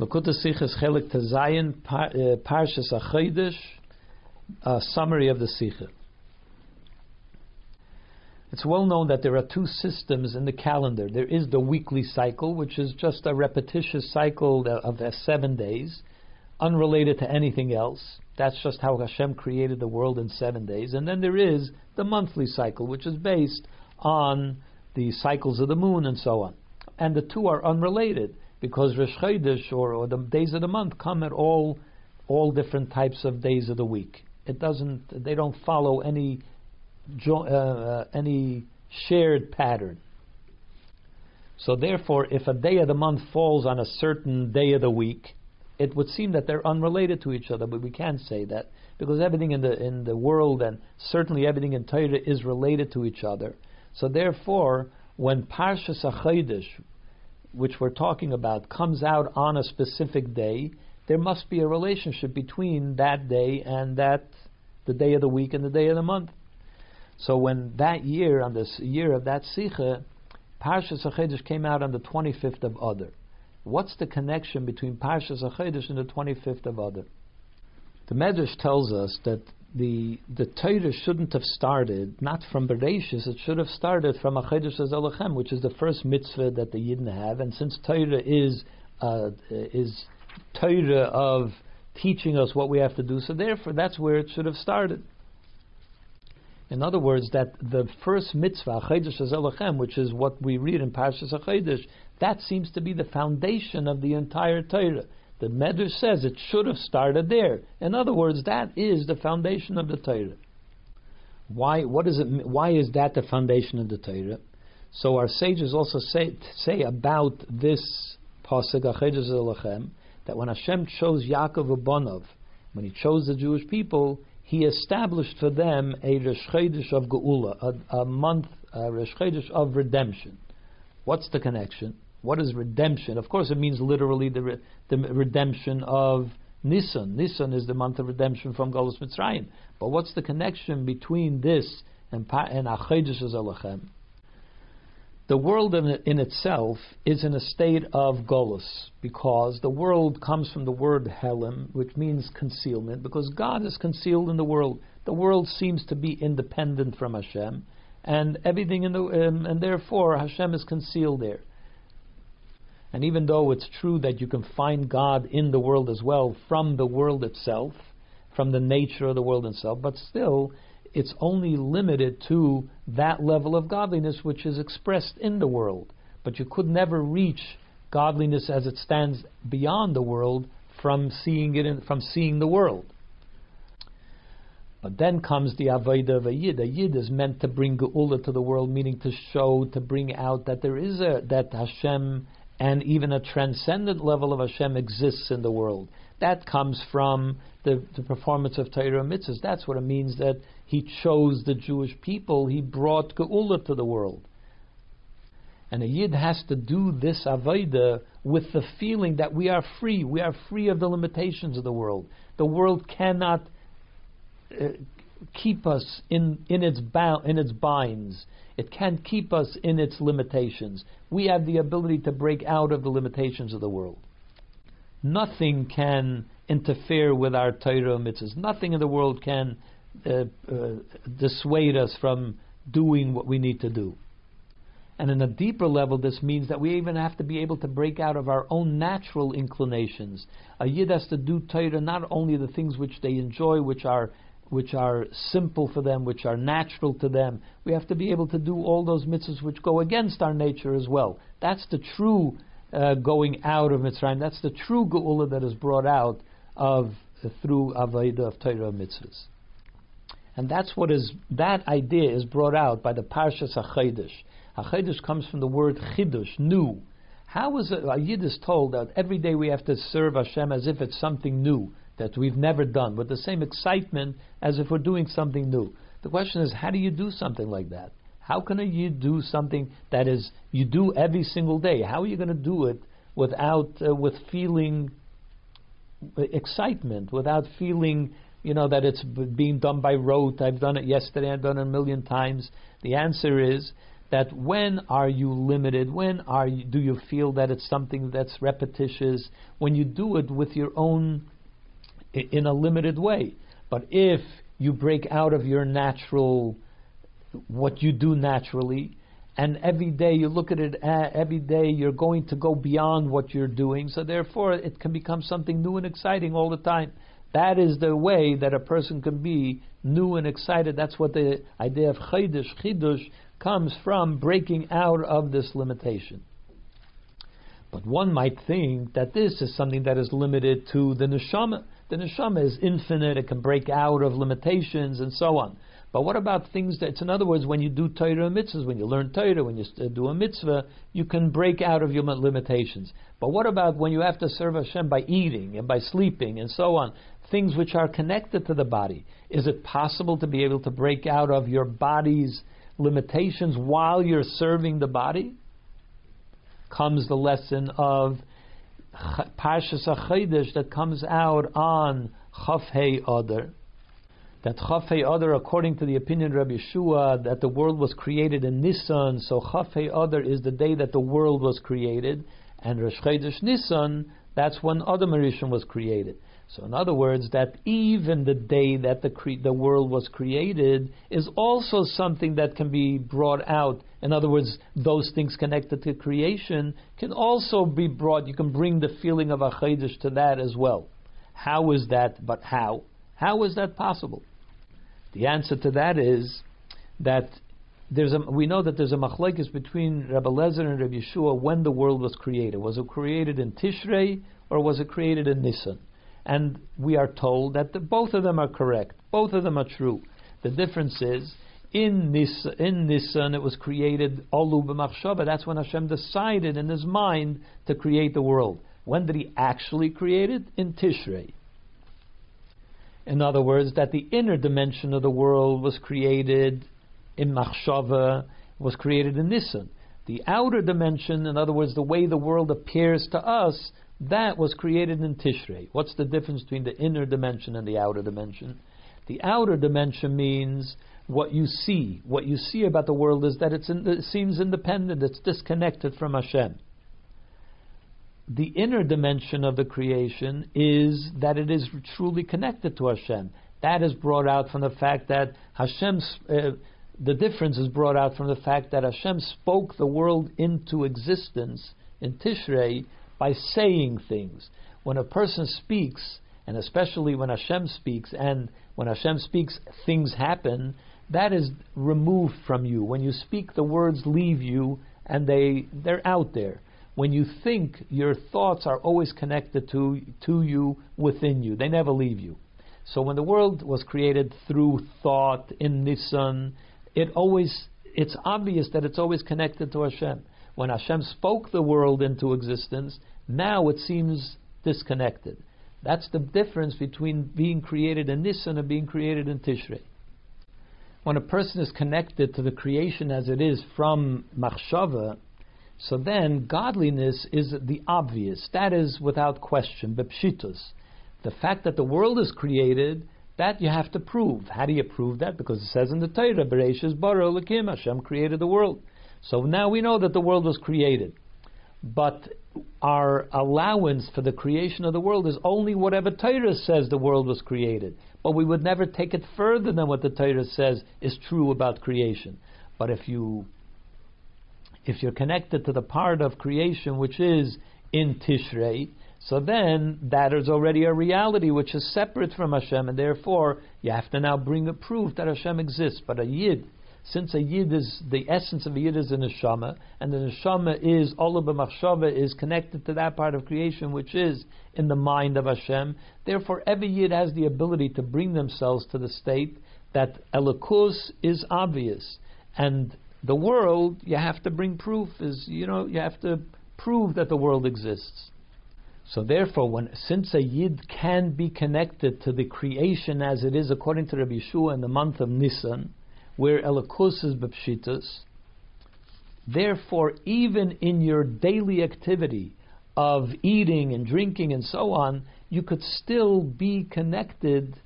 Likkutei Sichos Chelik Tazayin uh, Parshas Achodesh, a summary of the Sikha. It's well known that there are two systems in the calendar. There is the weekly cycle, which is just a repetitious cycle of seven days, unrelated to anything else. That's just how Hashem created the world in seven days. And then there is the monthly cycle, which is based on the cycles of the moon and so on. And the two are unrelated because Rosh Chodesh or, or the days of the month come at all all different types of days of the week. It doesn't. They don't follow any uh, uh, any shared pattern. So therefore, if a day of the month falls on a certain day of the week, it would seem that they're unrelated to each other, but we can't say that because everything in the in the world and certainly everything in Torah is related to each other. So therefore, when Parshas Achodesh, which we're talking about, comes out on a specific day, there must be a relationship between that day and that the day of the week and the day of the month. So when that year, on this year of that Sikha, Parshas Achodesh came out on the 25th of Adar. What's the connection between Parshas Achodesh and the 25th of Adar? The Medrash tells us that the the Torah shouldn't have started not from Bereshis, it should have started from Achodesh Azalachem, which is the first mitzvah that the Yidden have. And since Torah is uh, is Torah of teaching us what we have to do, so therefore that's where it should have started. In other words, that the first mitzvah, Achedesh Elochem, which is what we read in Parshas Achedesh, that seems to be the foundation of the entire Torah. The Medrash says it should have started there. In other words, that is the foundation of the Torah. Why? What is it? Why is that the foundation of the Torah? So our sages also say say about this pasuk that when Hashem chose Yaakov Abonov, when He chose the Jewish people, he established for them a Rosh of Geula, a, a month, a Rosh of redemption. What's the connection? What is redemption? Of course, it means literally the, re, the redemption of Nisan. Nisan is the month of redemption from Golus Mitzrayim. But what's the connection between this and, and Achedesh Zalachem? The world in, in, itself is in a state of golus because the world comes from the word helem, which means concealment, because God is concealed in the world. The world seems to be independent from Hashem, and everything in the um, and therefore Hashem is concealed there. And even though it's true that you can find God in the world as well from the world itself, from the nature of the world itself, but still it's only limited to that level of godliness which is expressed in the world. But you could never reach godliness as it stands beyond the world from seeing it in, from seeing the world. But then comes the Avodah of a Yid. A Yid is meant to bring Geula to the world, meaning to show, to bring out that there is a, that Hashem and even a transcendent level of Hashem exists in the world. That comes from the, the performance of Torah mitzvahs. That's what it means that he chose the Jewish people. He brought Geula to the world. And a Yid has to do this Avodah with the feeling that we are free. We are free of the limitations of the world. The world cannot uh, keep us in, in, its bound, in its binds. It can't keep us in its limitations. We have the ability to break out of the limitations of the world. Nothing can interfere with our Torah mitzvahs. Nothing in the world can uh, uh, dissuade us from doing what we need to do. And in a deeper level, this means that we even have to be able to break out of our own natural inclinations. A yid has to do Torah not only the things which they enjoy, which are which are simple for them, which are natural to them. We have to be able to do all those mitzvahs which go against our nature as well. That's the true uh, going out of Mitzrayim. That's the true geula that is brought out of uh, through avodah of Torah mitzvahs. And that's what is that idea is brought out by the Parshas Achodesh. Achodesh comes from the word chidush, new. How is it? A Yid is told that every day we have to serve Hashem as if it's something new that we've never done, with the same excitement as if we're doing something new. The question is, how do you do something like that? How can you do something that is you do every single day? How are you going to do it without uh, with feeling excitement, without feeling you know that it's being done by rote? I've done it yesterday. I've done it a million times. The answer is that when are you limited? When are you, do you feel that it's something that's repetitious? When you do it with your own, in a limited way. But if you break out of your natural, what you do naturally, and every day you look at it, uh, every day you're going to go beyond what you're doing, so therefore it can become something new and exciting all the time. That is the way that a person can be new and excited. That's what the idea of chidush, chidush, comes from breaking out of this limitation. But one might think that this is something that is limited to the neshama. The neshama is infinite; it can break out of limitations and so on. But what about things that, in other words, when you do Torah and mitzvahs, when you learn Torah, when you uh, do a mitzvah, you can break out of your limitations. But what about when you have to serve Hashem by eating and by sleeping and so on? Things which are connected to the body. Is it possible to be able to break out of your body's limitations while you're serving the body, comes the lesson of Parshas Achidish that comes out on Chafhei Adar. That Chafhei Adar, according to the opinion of Rabbi Yeshua, that the world was created in Nisan, so Chafhei Adar is the day that the world was created, and Rosh Chodesh Nisan, that's when Adam Rishon was created. So, in other words, that even the day that the, cre- the world was created is also something that can be brought out. In other words, those things connected to creation can also be brought. You can bring the feeling of a to that as well. How is that? But how? How is that possible? The answer to that is that there's a, we know that there's a machlekes between Rabbi Lezer and Rabbi Yeshua when the world was created. Was it created in Tishrei or was it created in Nisan? And we are told that the, both of them are correct. Both of them are true. The difference is, in this in Nisan it was created Olu b'machshava. That's when Hashem decided in His mind to create the world. When did He actually create it? In Tishrei. In other words, that the inner dimension of the world was created in machshava, was created in Nisan. The outer dimension, in other words, the way the world appears to us, that was created in Tishrei. What's the difference between the inner dimension and the outer dimension? The outer dimension means what you see. What you see about the world is that in, it seems independent, it's disconnected from Hashem. The inner dimension of the creation is that it is truly connected to Hashem. That is brought out from the fact that Hashem's. Uh, the difference is brought out from the fact that Hashem spoke the world into existence in Tishrei by saying things. When a person speaks, and especially when Hashem speaks, and when Hashem speaks, things happen, that is removed from you. When you speak, the words leave you and they, they're out there. When you think, your thoughts are always connected to, to you, within you. They never leave you. So when the world was created through thought in Nisan, it always it's obvious that it's always connected to Hashem. When Hashem spoke the world into existence, now it seems disconnected. That's the difference between being created in Nisan and being created in Tishrei. When a person is connected to the creation as it is from Machshava, so then godliness is the obvious. That is without question, bepshitus. The fact that the world is created, that you have to prove. How do you prove that? Because it says in the Torah, Bereshis bara Hashem created the world. So now we know that the world was created. But our allowance for the creation of the world is only whatever Torah says the world was created. But we would never take it further than what the Torah says is true about creation. But if you if you're connected to the part of creation which is in Tishrei, so then that is already a reality which is separate from Hashem, and therefore you have to now bring a proof that Hashem exists. But a yid since a yid is the essence of a yid is a neshama, and the neshama is olah b'machshava is connected to that part of creation which is in the mind of Hashem. Therefore, every yid has the ability to bring themselves to the state that elikus is obvious, and the world you have to bring proof is you know you have to prove that the world exists. So therefore, when since a yid can be connected to the creation as it is according to Rabbi Yeshua in the month of Nisan, where Elikus is Bepshitas. Therefore, even in your daily activity of eating and drinking and so on, you could still be connected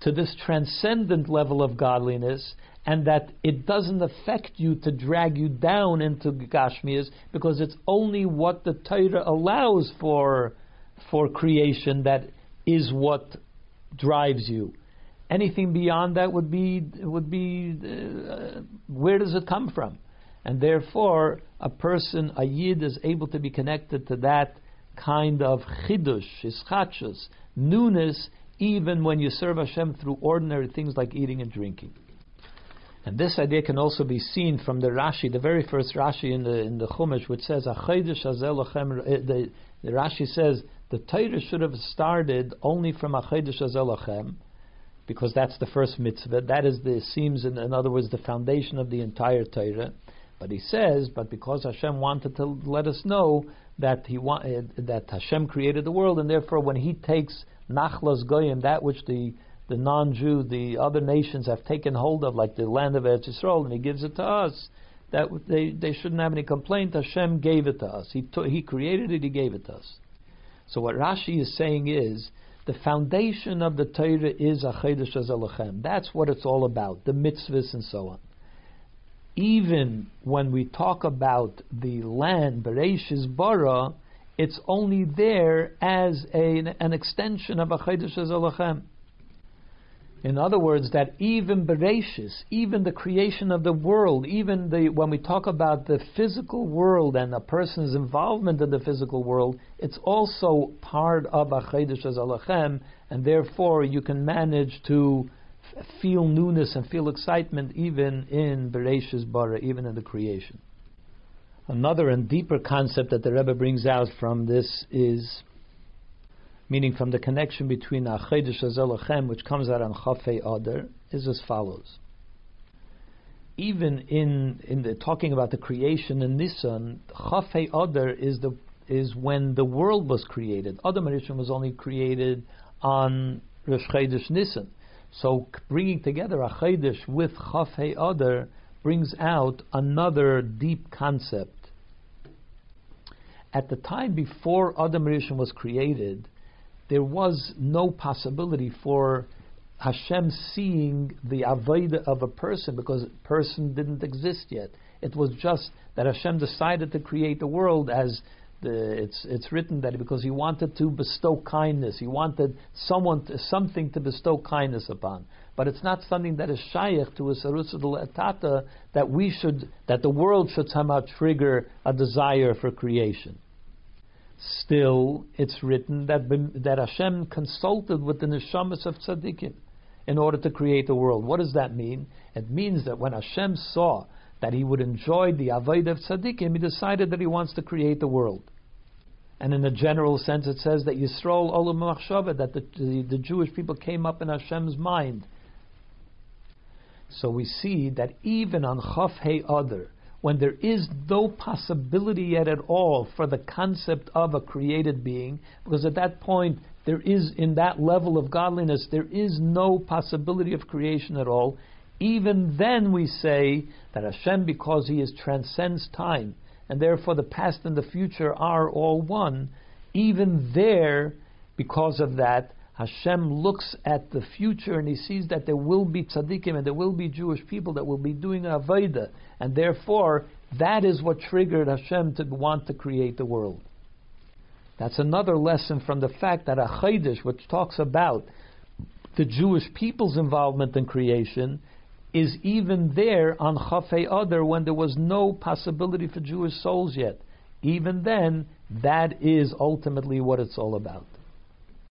to this transcendent level of godliness, and that it doesn't affect you to drag you down into Gashmias because it's only what the Torah allows for for creation that is what drives you. Anything beyond that would be would be uh, where does it come from? And therefore, a person, a yid, is able to be connected to that kind of chidush, ischachus, newness, even when you serve Hashem through ordinary things like eating and drinking. And this idea can also be seen from the Rashi, the very first Rashi in the in the Chumash, which says, eh, the, the Rashi says the Torah should have started only from Achedesh Azelachem, because that's the first mitzvah. That is the seems, in, in other words, the foundation of the entire Torah. But he says, but because Hashem wanted to let us know that he wanted eh, that Hashem created the world, and therefore when He takes Nachlas Goyim, that which the the non-Jew, the other nations have taken hold of, like the land of Eretz Yisrael, and He gives it to us. That they, they shouldn't have any complaint. Hashem gave it to us. He t- He created it. He gave it to us. So what Rashi is saying is the foundation of the Torah is Achedesh Azalachem. That's what it's all about, the mitzvahs and so on. Even when we talk about the land, Bereshis Bara, it's only there as a, an extension of Achedesh Azalachem. In other words, that even Bereshis, even the creation of the world, even the when we talk about the physical world and a person's involvement in the physical world, it's also part of Achedesh Alachem, and therefore you can manage to f- feel newness and feel excitement even in Bereshis Bara, even in the creation. Another and deeper concept that the Rebbe brings out from this is meaning from the connection between Achedesh Azelachem, which comes out on Chafei Adar, is as follows. Even in in the talking about the creation in Nisan, Chafei Adar is the is when the world was created. Adam Rishon was only created on Rosh Chodesh Nisan. So bringing together Achedesh with Chafei Adar brings out another deep concept. At the time before Adam Rishon was created, there was no possibility for Hashem seeing the avodah of a person because person didn't exist yet. It was just that Hashem decided to create the world as the, it's it's written that because he wanted to bestow kindness, he wanted someone to, something to bestow kindness upon. But it's not something that is shaykh to a sarusadul etata that we should that the world should somehow trigger a desire for creation. Still, it's written that that Hashem consulted with the neshamas of tzaddikim in order to create the world. What does that mean? It means that when Hashem saw that he would enjoy the avodah of tzaddikim, he decided that he wants to create the world. And in a general sense, it says that Yisrael olam machshava, that the, the, the Jewish people came up in Hashem's mind. So we see that even on Chaf Hey when there is no possibility yet at all for the concept of a created being, because at that point there is, in that level of godliness, there is no possibility of creation at all. Even then, we say that Hashem, because He is transcends time, and therefore the past and the future are all one. Even there, because of that, Hashem looks at the future and he sees that there will be tzaddikim and there will be Jewish people that will be doing avodah, and therefore that is what triggered Hashem to want to create the world. That's another lesson from the fact that a Chaydish, which talks about the Jewish people's involvement in creation, is even there on Chafei Adar when there was no possibility for Jewish souls yet. Even then, that is ultimately what it's all about.